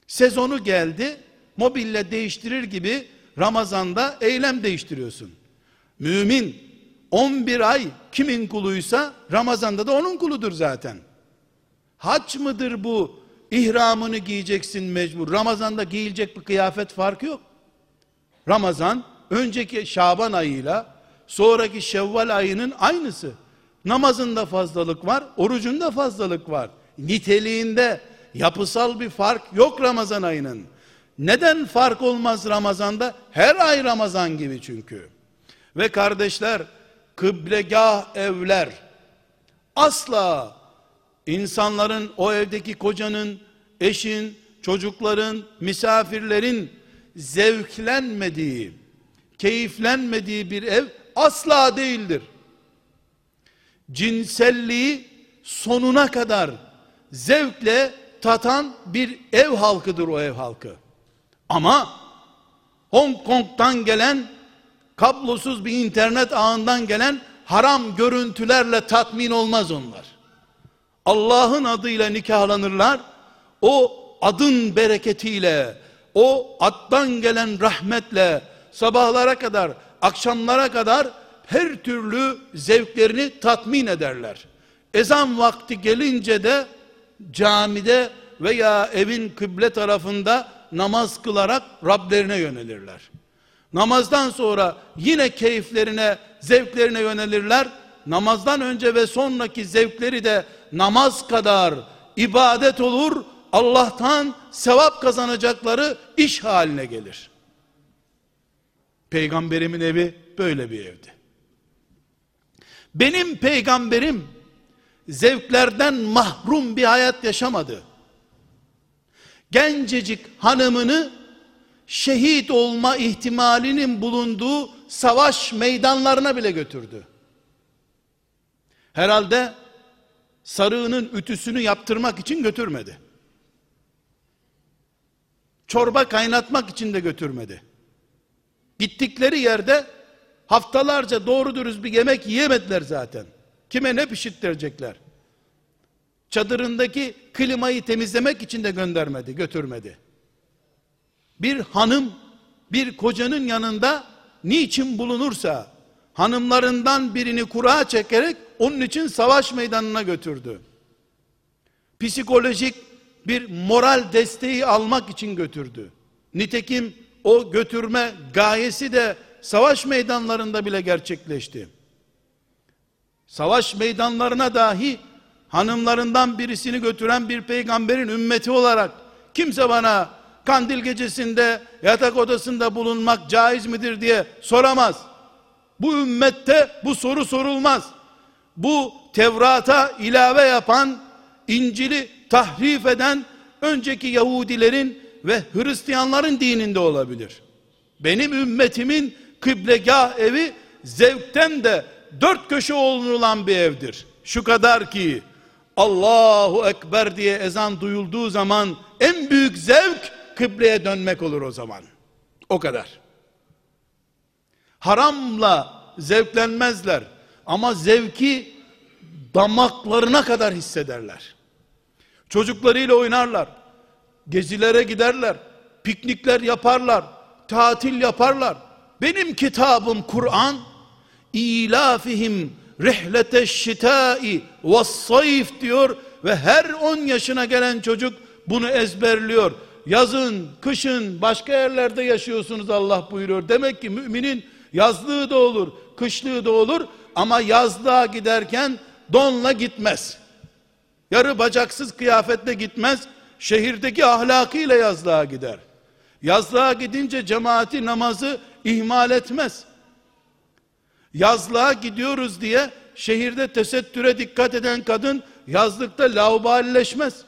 Sezonu geldi, mobille değiştirir gibi Ramazanda eylem değiştiriyorsun. Mümin 11 ay kimin kuluysa Ramazanda da onun kuludur zaten. Haç mıdır bu? İhramını giyeceksin mecbur. Ramazanda giyilecek bir kıyafet farkı yok. Ramazan önceki Şaban ayıyla sonraki Şevval ayının aynısı. Namazında fazlalık var, orucunda fazlalık var. Niteliğinde yapısal bir fark yok Ramazan ayının. Neden fark olmaz Ramazan'da? Her ay Ramazan gibi çünkü. Ve kardeşler, kıblegah evler asla insanların o evdeki kocanın, eşin, çocukların, misafirlerin zevklenmediği, keyiflenmediği bir ev asla değildir. Cinselliği sonuna kadar zevkle tatan bir ev halkıdır o ev halkı. Ama Hong Kong'dan gelen kablosuz bir internet ağından gelen haram görüntülerle tatmin olmaz onlar. Allah'ın adıyla nikahlanırlar. O adın bereketiyle, o addan gelen rahmetle sabahlara kadar, akşamlara kadar her türlü zevklerini tatmin ederler. Ezan vakti gelince de camide veya evin kıble tarafında namaz kılarak Rablerine yönelirler. Namazdan sonra yine keyiflerine, zevklerine yönelirler. Namazdan önce ve sonraki zevkleri de namaz kadar ibadet olur. Allah'tan sevap kazanacakları iş haline gelir. Peygamberimin evi böyle bir evdi. Benim peygamberim zevklerden mahrum bir hayat yaşamadı. Gencecik hanımını şehit olma ihtimalinin bulunduğu savaş meydanlarına bile götürdü. Herhalde sarığının ütüsünü yaptırmak için götürmedi. Çorba kaynatmak için de götürmedi. Gittikleri yerde haftalarca doğru dürüst bir yemek yiyemediler zaten. Kime ne pişirttirecekler? Çadırındaki klimayı temizlemek için de göndermedi, götürmedi. Bir hanım bir kocanın yanında niçin bulunursa hanımlarından birini kura çekerek onun için savaş meydanına götürdü. Psikolojik bir moral desteği almak için götürdü. Nitekim o götürme gayesi de savaş meydanlarında bile gerçekleşti. Savaş meydanlarına dahi hanımlarından birisini götüren bir peygamberin ümmeti olarak kimse bana kandil gecesinde yatak odasında bulunmak caiz midir diye soramaz. Bu ümmette bu soru sorulmaz. Bu Tevrat'a ilave yapan, İncil'i tahrif eden önceki Yahudilerin ve Hristiyanların dininde olabilir. Benim ümmetimin kıblegah evi zevkten de dört köşe olunan bir evdir. Şu kadar ki Allahu Ekber diye ezan duyulduğu zaman en büyük zevk kıbleye dönmek olur o zaman. O kadar. Haramla zevklenmezler ama zevki damaklarına kadar hissederler. Çocuklarıyla oynarlar. Gezilere giderler. Piknikler yaparlar. Tatil yaparlar. Benim kitabım Kur'an ilafihim rihlete şitai ve sayf diyor ve her 10 yaşına gelen çocuk bunu ezberliyor. Yazın, kışın başka yerlerde yaşıyorsunuz Allah buyuruyor. Demek ki müminin yazlığı da olur, kışlığı da olur ama yazlığa giderken donla gitmez. Yarı bacaksız kıyafetle gitmez. Şehirdeki ahlakıyla yazlığa gider. Yazlığa gidince cemaati namazı ihmal etmez. Yazlığa gidiyoruz diye şehirde tesettüre dikkat eden kadın yazlıkta laubalileşmez.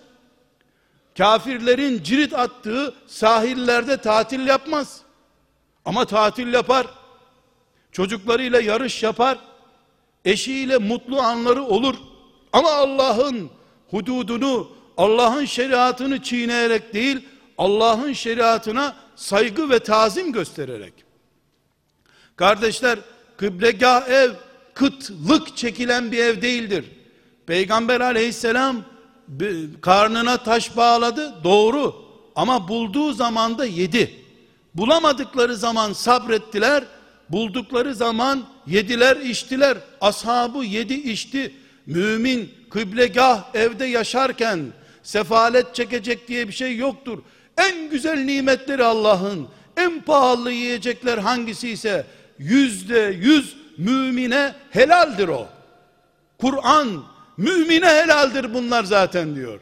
Kafirlerin cirit attığı sahillerde tatil yapmaz. Ama tatil yapar. Çocuklarıyla yarış yapar. Eşiyle mutlu anları olur. Ama Allah'ın hududunu, Allah'ın şeriatını çiğneyerek değil, Allah'ın şeriatına saygı ve tazim göstererek. Kardeşler, kıblegah ev, kıtlık çekilen bir ev değildir. Peygamber aleyhisselam karnına taş bağladı, doğru. Ama bulduğu zaman da yedi. Bulamadıkları zaman sabrettiler, buldukları zaman yediler, içtiler. Ashabı yedi, içti. Mümin kıblegah evde yaşarken sefalet çekecek diye bir şey yoktur. En güzel nimetleri Allah'ın, en pahalı yiyecekler hangisi ise yüzde yüz mümine helaldir o. Kur'an mümine helaldir bunlar zaten diyor.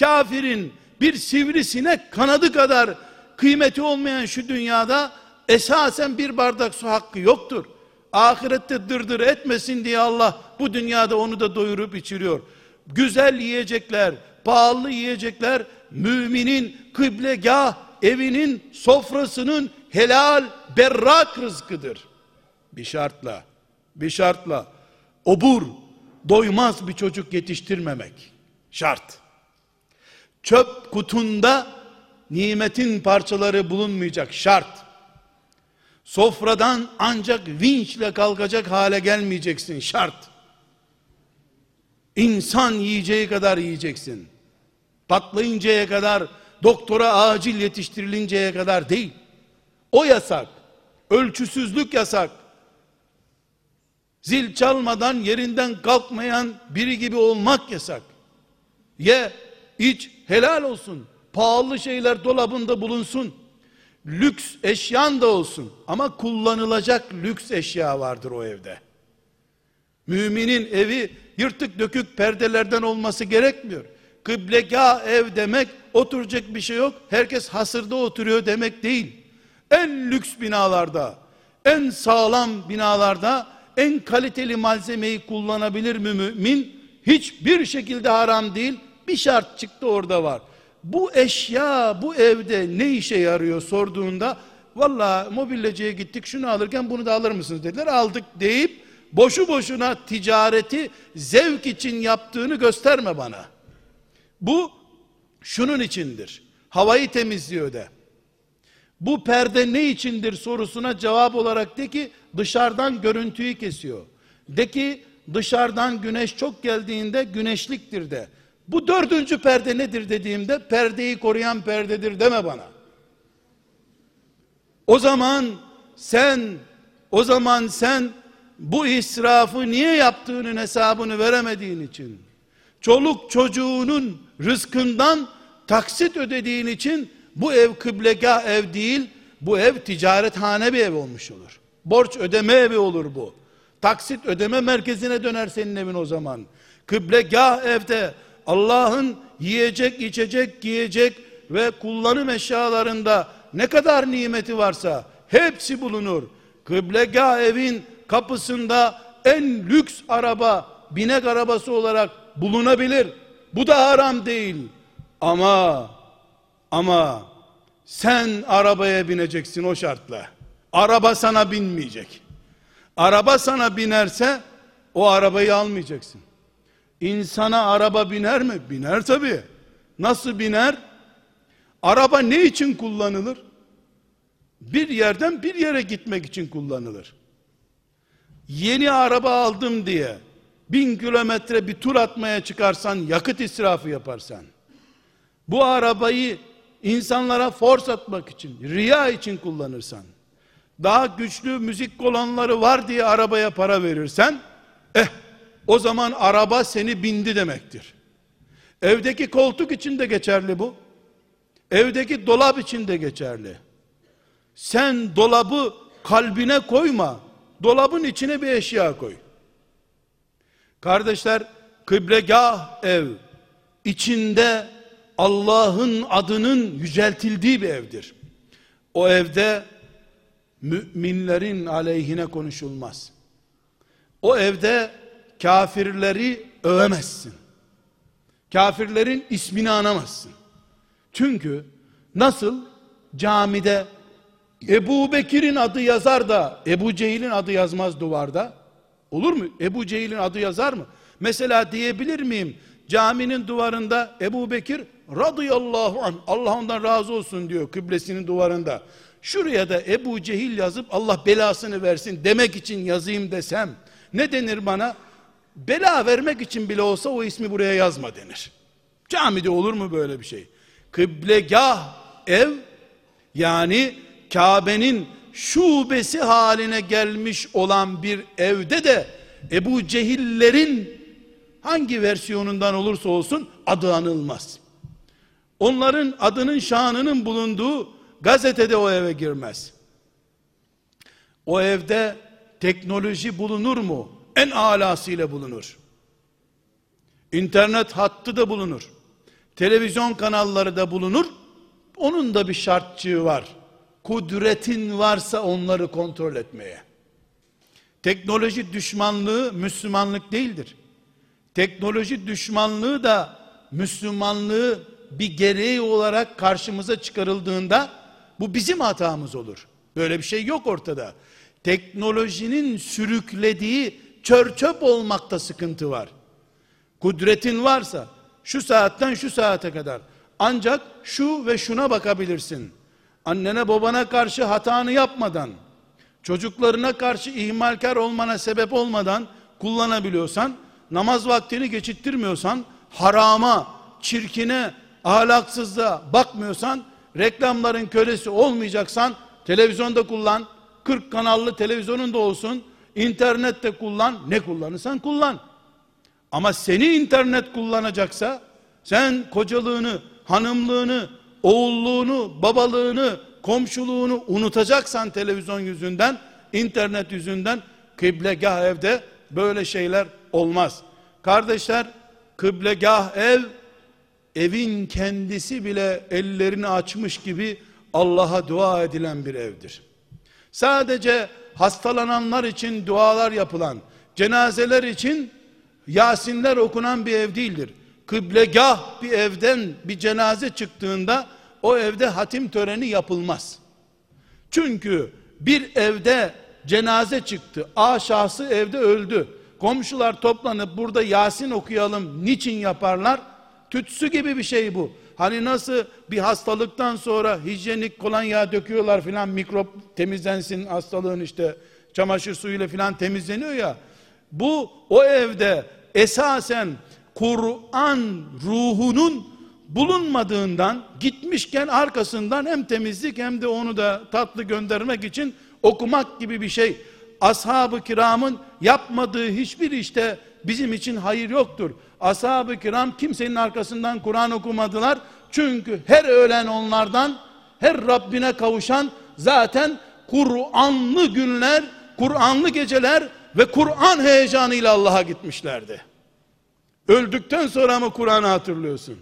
Kafirin bir sivrisinek kanadı kadar kıymeti olmayan şu dünyada esasen bir bardak su hakkı yoktur. Ahirette dırdır etmesin diye Allah bu dünyada onu da doyurup içiriyor. Güzel yiyecekler, pahalı yiyecekler müminin kıblegah evinin sofrasının helal berrak rızkıdır. Bir şartla, bir şartla obur, doymaz bir çocuk yetiştirmemek şart. Çöp kutunda nimetin parçaları bulunmayacak şart. Sofradan ancak vinçle kalkacak hale gelmeyeceksin şart. İnsan yiyeceği kadar yiyeceksin. Patlayıncaya kadar doktora acil yetiştirilinceye kadar değil. O yasak. Ölçüsüzlük yasak. Zil çalmadan yerinden kalkmayan biri gibi olmak yasak. Ye, iç, helal olsun. Pahalı şeyler dolabında bulunsun. Lüks eşyan da olsun. Ama kullanılacak lüks eşya vardır o evde. Müminin evi yırtık dökük perdelerden olması gerekmiyor. Kıblegah ev demek oturacak bir şey yok. Herkes hasırda oturuyor demek değil. En lüks binalarda, en sağlam binalarda en kaliteli malzemeyi kullanabilir mi mümin? Hiçbir şekilde haram değil. Bir şart çıktı orada var. Bu eşya bu evde ne işe yarıyor sorduğunda valla mobilyacıya gittik şunu alırken bunu da alır mısınız dediler aldık deyip boşu boşuna ticareti zevk için yaptığını gösterme bana. Bu şunun içindir. Havayı temizliyor de. Bu perde ne içindir sorusuna cevap olarak de ki dışarıdan görüntüyü kesiyor. De ki dışarıdan güneş çok geldiğinde güneşliktir de. Bu dördüncü perde nedir dediğimde perdeyi koruyan perdedir deme bana. O zaman sen o zaman sen bu israfı niye yaptığının hesabını veremediğin için çoluk çocuğunun rızkından taksit ödediğin için bu ev kıblegah ev değil, bu ev ticarethane bir ev olmuş olur. Borç ödeme evi olur bu. Taksit ödeme merkezine döner senin evin o zaman. Kıblegah evde Allah'ın yiyecek, içecek, giyecek ve kullanım eşyalarında ne kadar nimeti varsa hepsi bulunur. Kıblegah evin kapısında en lüks araba, binek arabası olarak bulunabilir. Bu da haram değil. Ama ama sen arabaya bineceksin o şartla. Araba sana binmeyecek. Araba sana binerse o arabayı almayacaksın. İnsana araba biner mi? Biner tabi. Nasıl biner? Araba ne için kullanılır? Bir yerden bir yere gitmek için kullanılır. Yeni araba aldım diye bin kilometre bir tur atmaya çıkarsan yakıt israfı yaparsan bu arabayı insanlara force atmak için riya için kullanırsan daha güçlü müzik kolonları var diye arabaya para verirsen eh o zaman araba seni bindi demektir. Evdeki koltuk için de geçerli bu. Evdeki dolap için de geçerli. Sen dolabı kalbine koyma. Dolabın içine bir eşya koy. Kardeşler, kıblegah ev içinde Allah'ın adının yüceltildiği bir evdir. O evde müminlerin aleyhine konuşulmaz. O evde kafirleri övemezsin. Kafirlerin ismini anamazsın. Çünkü nasıl camide Ebu Bekir'in adı yazar da Ebu Cehil'in adı yazmaz duvarda? Olur mu? Ebu Cehil'in adı yazar mı? Mesela diyebilir miyim? Caminin duvarında Ebu Bekir radıyallahu anh Allah ondan razı olsun diyor kıblesinin duvarında. Şuraya da Ebu Cehil yazıp Allah belasını versin demek için yazayım desem ne denir bana? Bela vermek için bile olsa o ismi buraya yazma denir. Camide olur mu böyle bir şey? Kıblegah ev yani Kabe'nin şubesi haline gelmiş olan bir evde de Ebu Cehillerin hangi versiyonundan olursa olsun adı anılmaz. Onların adının şanının bulunduğu gazetede o eve girmez. O evde teknoloji bulunur mu? En alasıyla bulunur. İnternet hattı da bulunur. Televizyon kanalları da bulunur. Onun da bir şartçığı var. Kudretin varsa onları kontrol etmeye. Teknoloji düşmanlığı Müslümanlık değildir. Teknoloji düşmanlığı da Müslümanlığı bir gereği olarak karşımıza çıkarıldığında bu bizim hatamız olur. Böyle bir şey yok ortada. Teknolojinin sürüklediği çör çöp olmakta sıkıntı var. Kudretin varsa şu saatten şu saate kadar ancak şu ve şuna bakabilirsin. Annene babana karşı hatanı yapmadan, çocuklarına karşı ihmalkar olmana sebep olmadan kullanabiliyorsan, namaz vaktini geçittirmiyorsan, harama, çirkine, ahlaksızlığa bakmıyorsan, reklamların kölesi olmayacaksan, televizyonda kullan, 40 kanallı televizyonun da olsun, internette kullan, ne kullanırsan kullan. Ama seni internet kullanacaksa, sen kocalığını, hanımlığını, oğulluğunu, babalığını, komşuluğunu unutacaksan televizyon yüzünden, internet yüzünden, kıblegah evde böyle şeyler olmaz. Kardeşler, kıblegah ev, evin kendisi bile ellerini açmış gibi Allah'a dua edilen bir evdir. Sadece hastalananlar için dualar yapılan, cenazeler için Yasinler okunan bir ev değildir. Kıblegah bir evden bir cenaze çıktığında o evde hatim töreni yapılmaz. Çünkü bir evde cenaze çıktı. A şahsı evde öldü. Komşular toplanıp burada Yasin okuyalım niçin yaparlar? Tütsü gibi bir şey bu. Hani nasıl bir hastalıktan sonra hijyenik kolonya döküyorlar filan mikrop temizlensin hastalığın işte çamaşır suyuyla filan temizleniyor ya. Bu o evde esasen Kur'an ruhunun bulunmadığından gitmişken arkasından hem temizlik hem de onu da tatlı göndermek için okumak gibi bir şey. Ashab-ı kiramın yapmadığı hiçbir işte bizim için hayır yoktur. Ashab-ı kiram kimsenin arkasından Kur'an okumadılar. Çünkü her ölen onlardan, her Rabbine kavuşan zaten Kur'anlı günler, Kur'anlı geceler ve Kur'an heyecanıyla Allah'a gitmişlerdi. Öldükten sonra mı Kur'an'ı hatırlıyorsun?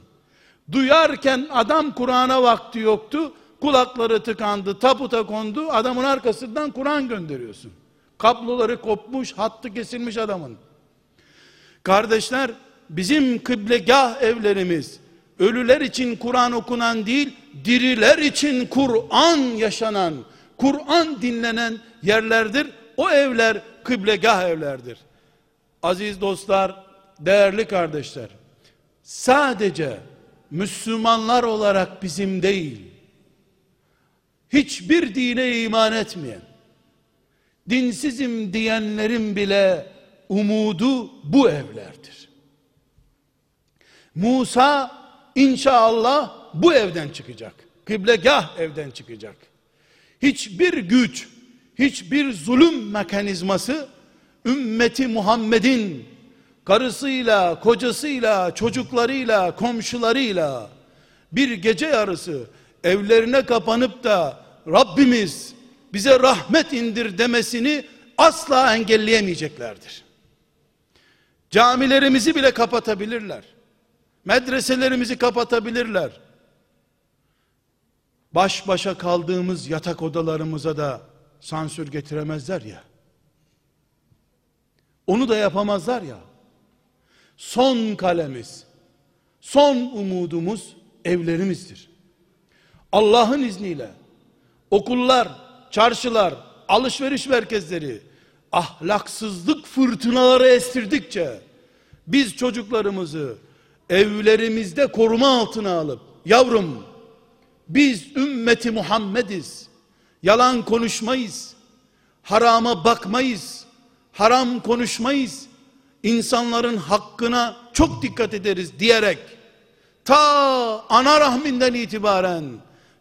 Duyarken adam Kur'an'a vakti yoktu. Kulakları tıkandı, taputa kondu. Adamın arkasından Kur'an gönderiyorsun. Kabloları kopmuş, hattı kesilmiş adamın. Kardeşler, bizim kıblegah evlerimiz, ölüler için Kur'an okunan değil, diriler için Kur'an yaşanan, Kur'an dinlenen yerlerdir. O evler kıblegah evlerdir. Aziz dostlar, değerli kardeşler, sadece Müslümanlar olarak bizim değil, hiçbir dine iman etmeyen, dinsizim diyenlerin bile umudu bu evlerdir. Musa inşallah bu evden çıkacak. Kıblegah evden çıkacak. Hiçbir güç, hiçbir zulüm mekanizması ümmeti Muhammed'in karısıyla, kocasıyla, çocuklarıyla, komşularıyla bir gece yarısı evlerine kapanıp da Rabbimiz bize rahmet indir demesini asla engelleyemeyeceklerdir. Camilerimizi bile kapatabilirler. Medreselerimizi kapatabilirler. Baş başa kaldığımız yatak odalarımıza da sansür getiremezler ya. Onu da yapamazlar ya. Son kalemiz, son umudumuz evlerimizdir. Allah'ın izniyle okullar, çarşılar, alışveriş merkezleri ahlaksızlık fırtınaları estirdikçe biz çocuklarımızı evlerimizde koruma altına alıp yavrum biz ümmeti Muhammediz. Yalan konuşmayız. Harama bakmayız. Haram konuşmayız. İnsanların hakkına çok dikkat ederiz diyerek ta ana rahminden itibaren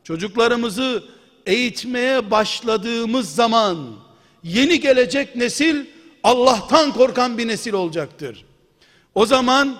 çocuklarımızı eğitmeye başladığımız zaman yeni gelecek nesil Allah'tan korkan bir nesil olacaktır. O zaman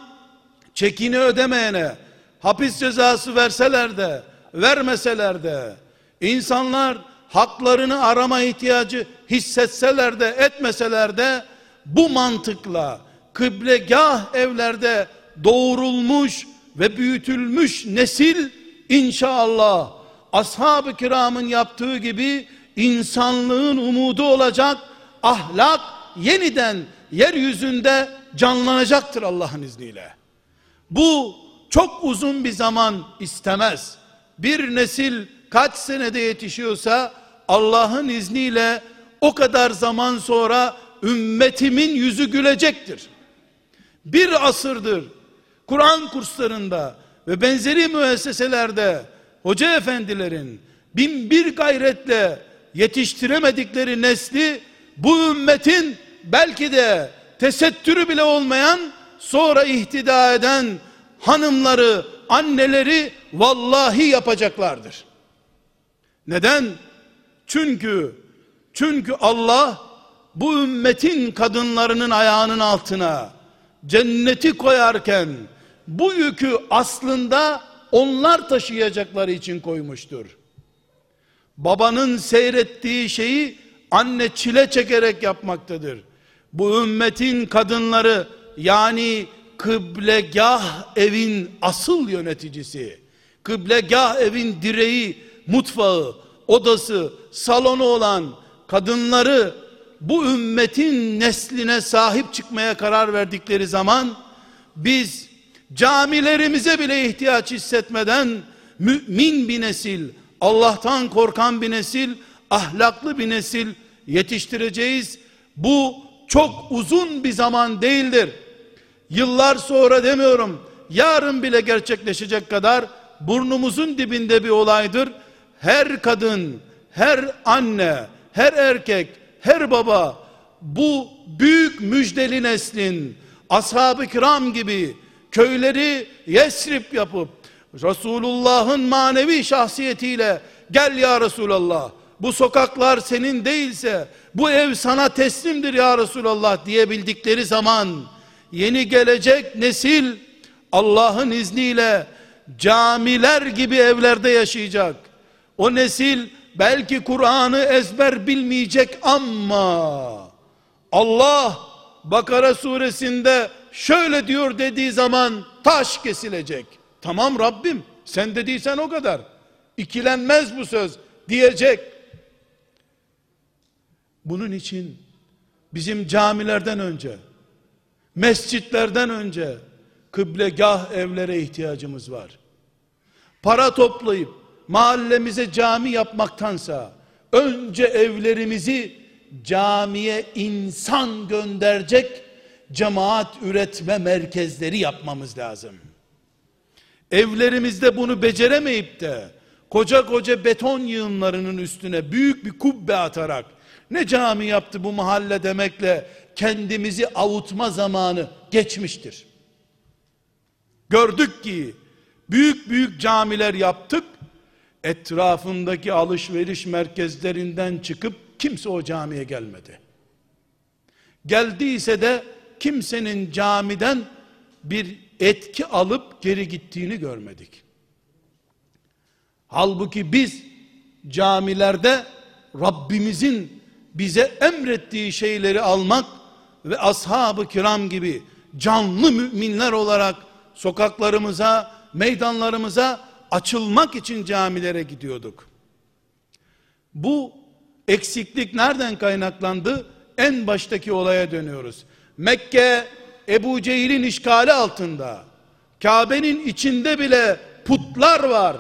çekini ödemeyene hapis cezası verseler de vermeseler de insanlar haklarını arama ihtiyacı hissetseler de etmeseler de bu mantıkla kıblegah evlerde doğurulmuş ve büyütülmüş nesil inşallah ashab-ı kiramın yaptığı gibi insanlığın umudu olacak ahlak yeniden yeryüzünde canlanacaktır Allah'ın izniyle. Bu çok uzun bir zaman istemez. Bir nesil kaç senede yetişiyorsa Allah'ın izniyle o kadar zaman sonra ümmetimin yüzü gülecektir. Bir asırdır Kur'an kurslarında ve benzeri müesseselerde hoca efendilerin bin bir gayretle yetiştiremedikleri nesli bu ümmetin belki de tesettürü bile olmayan sonra ihtida eden hanımları, anneleri vallahi yapacaklardır. Neden? Çünkü çünkü Allah bu ümmetin kadınlarının ayağının altına cenneti koyarken bu yükü aslında onlar taşıyacakları için koymuştur. Babanın seyrettiği şeyi anne çile çekerek yapmaktadır. Bu ümmetin kadınları yani kıblegah evin asıl yöneticisi, kıblegah evin direği, mutfağı, odası, salonu olan kadınları bu ümmetin nesline sahip çıkmaya karar verdikleri zaman biz camilerimize bile ihtiyaç hissetmeden mümin bir nesil, Allah'tan korkan bir nesil, ahlaklı bir nesil yetiştireceğiz. Bu çok uzun bir zaman değildir. Yıllar sonra demiyorum, yarın bile gerçekleşecek kadar burnumuzun dibinde bir olaydır. Her kadın, her anne, her erkek, her baba bu büyük müjdeli neslin ashab-ı kiram gibi köyleri Yesrib yapıp Resulullah'ın manevi şahsiyetiyle gel ya Resulallah bu sokaklar senin değilse bu ev sana teslimdir ya Resulallah diyebildikleri zaman yeni gelecek nesil Allah'ın izniyle camiler gibi evlerde yaşayacak. O nesil belki Kur'an'ı ezber bilmeyecek ama Allah Bakara suresinde şöyle diyor dediği zaman taş kesilecek. Tamam Rabbim sen dediysen o kadar. İkilenmez bu söz diyecek. Bunun için bizim camilerden önce, mescitlerden önce kıblegah evlere ihtiyacımız var. Para toplayıp mahallemize cami yapmaktansa önce evlerimizi camiye insan gönderecek cemaat üretme merkezleri yapmamız lazım. Evlerimizde bunu beceremeyip de koca koca beton yığınlarının üstüne büyük bir kubbe atarak ne cami yaptı bu mahalle demekle kendimizi avutma zamanı geçmiştir. Gördük ki büyük büyük camiler yaptık. Etrafındaki alışveriş merkezlerinden çıkıp kimse o camiye gelmedi. Geldiyse de kimsenin camiden bir etki alıp geri gittiğini görmedik. Halbuki biz camilerde Rabbimizin bize emrettiği şeyleri almak ve ashab-ı kiram gibi canlı müminler olarak sokaklarımıza, meydanlarımıza açılmak için camilere gidiyorduk. Bu eksiklik nereden kaynaklandı? En baştaki olaya dönüyoruz. Mekke Ebu Cehil'in işgali altında. Kabe'nin içinde bile putlar var.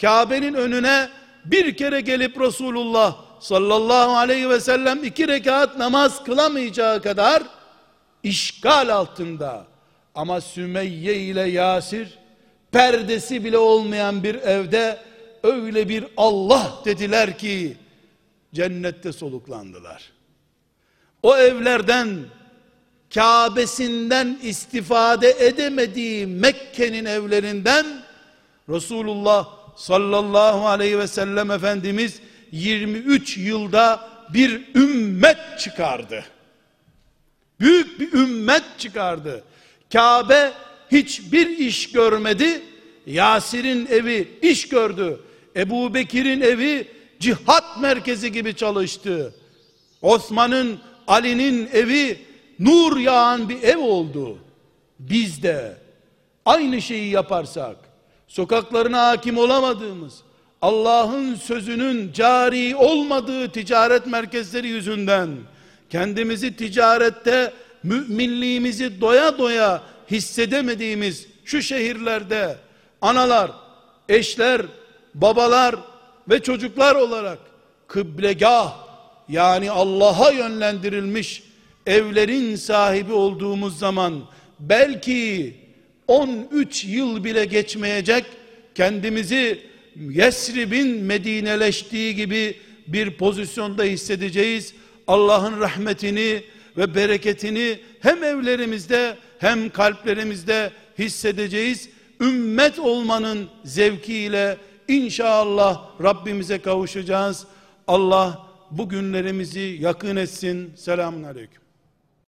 Kabe'nin önüne bir kere gelip Resulullah sallallahu aleyhi ve sellem iki rekat namaz kılamayacağı kadar işgal altında. Ama Sümeyye ile Yasir perdesi bile olmayan bir evde öyle bir Allah dediler ki cennette soluklandılar. O evlerden Kabe'sinden istifade edemediği Mekke'nin evlerinden Resulullah sallallahu aleyhi ve sellem Efendimiz 23 yılda bir ümmet çıkardı. Büyük bir ümmet çıkardı. Kabe hiçbir iş görmedi. Yasir'in evi iş gördü. Ebu Bekir'in evi cihat merkezi gibi çalıştı. Osman'ın, Ali'nin evi nur yağan bir ev oldu. Biz de aynı şeyi yaparsak, sokaklarına hakim olamadığımız, Allah'ın sözünün cari olmadığı ticaret merkezleri yüzünden, kendimizi ticarette müminliğimizi doya doya hissedemediğimiz şu şehirlerde analar, eşler, babalar ve çocuklar olarak kıblegah yani Allah'a yönlendirilmiş evlerin sahibi olduğumuz zaman belki 13 yıl bile geçmeyecek kendimizi Yesrib'in Medineleştiği gibi bir pozisyonda hissedeceğiz. Allah'ın rahmetini ve bereketini hem evlerimizde hem kalplerimizde hissedeceğiz. Ümmet olmanın zevkiyle inşallah Rabbimize kavuşacağız. Allah bu günlerimizi yakın etsin. Selamun Aleyküm.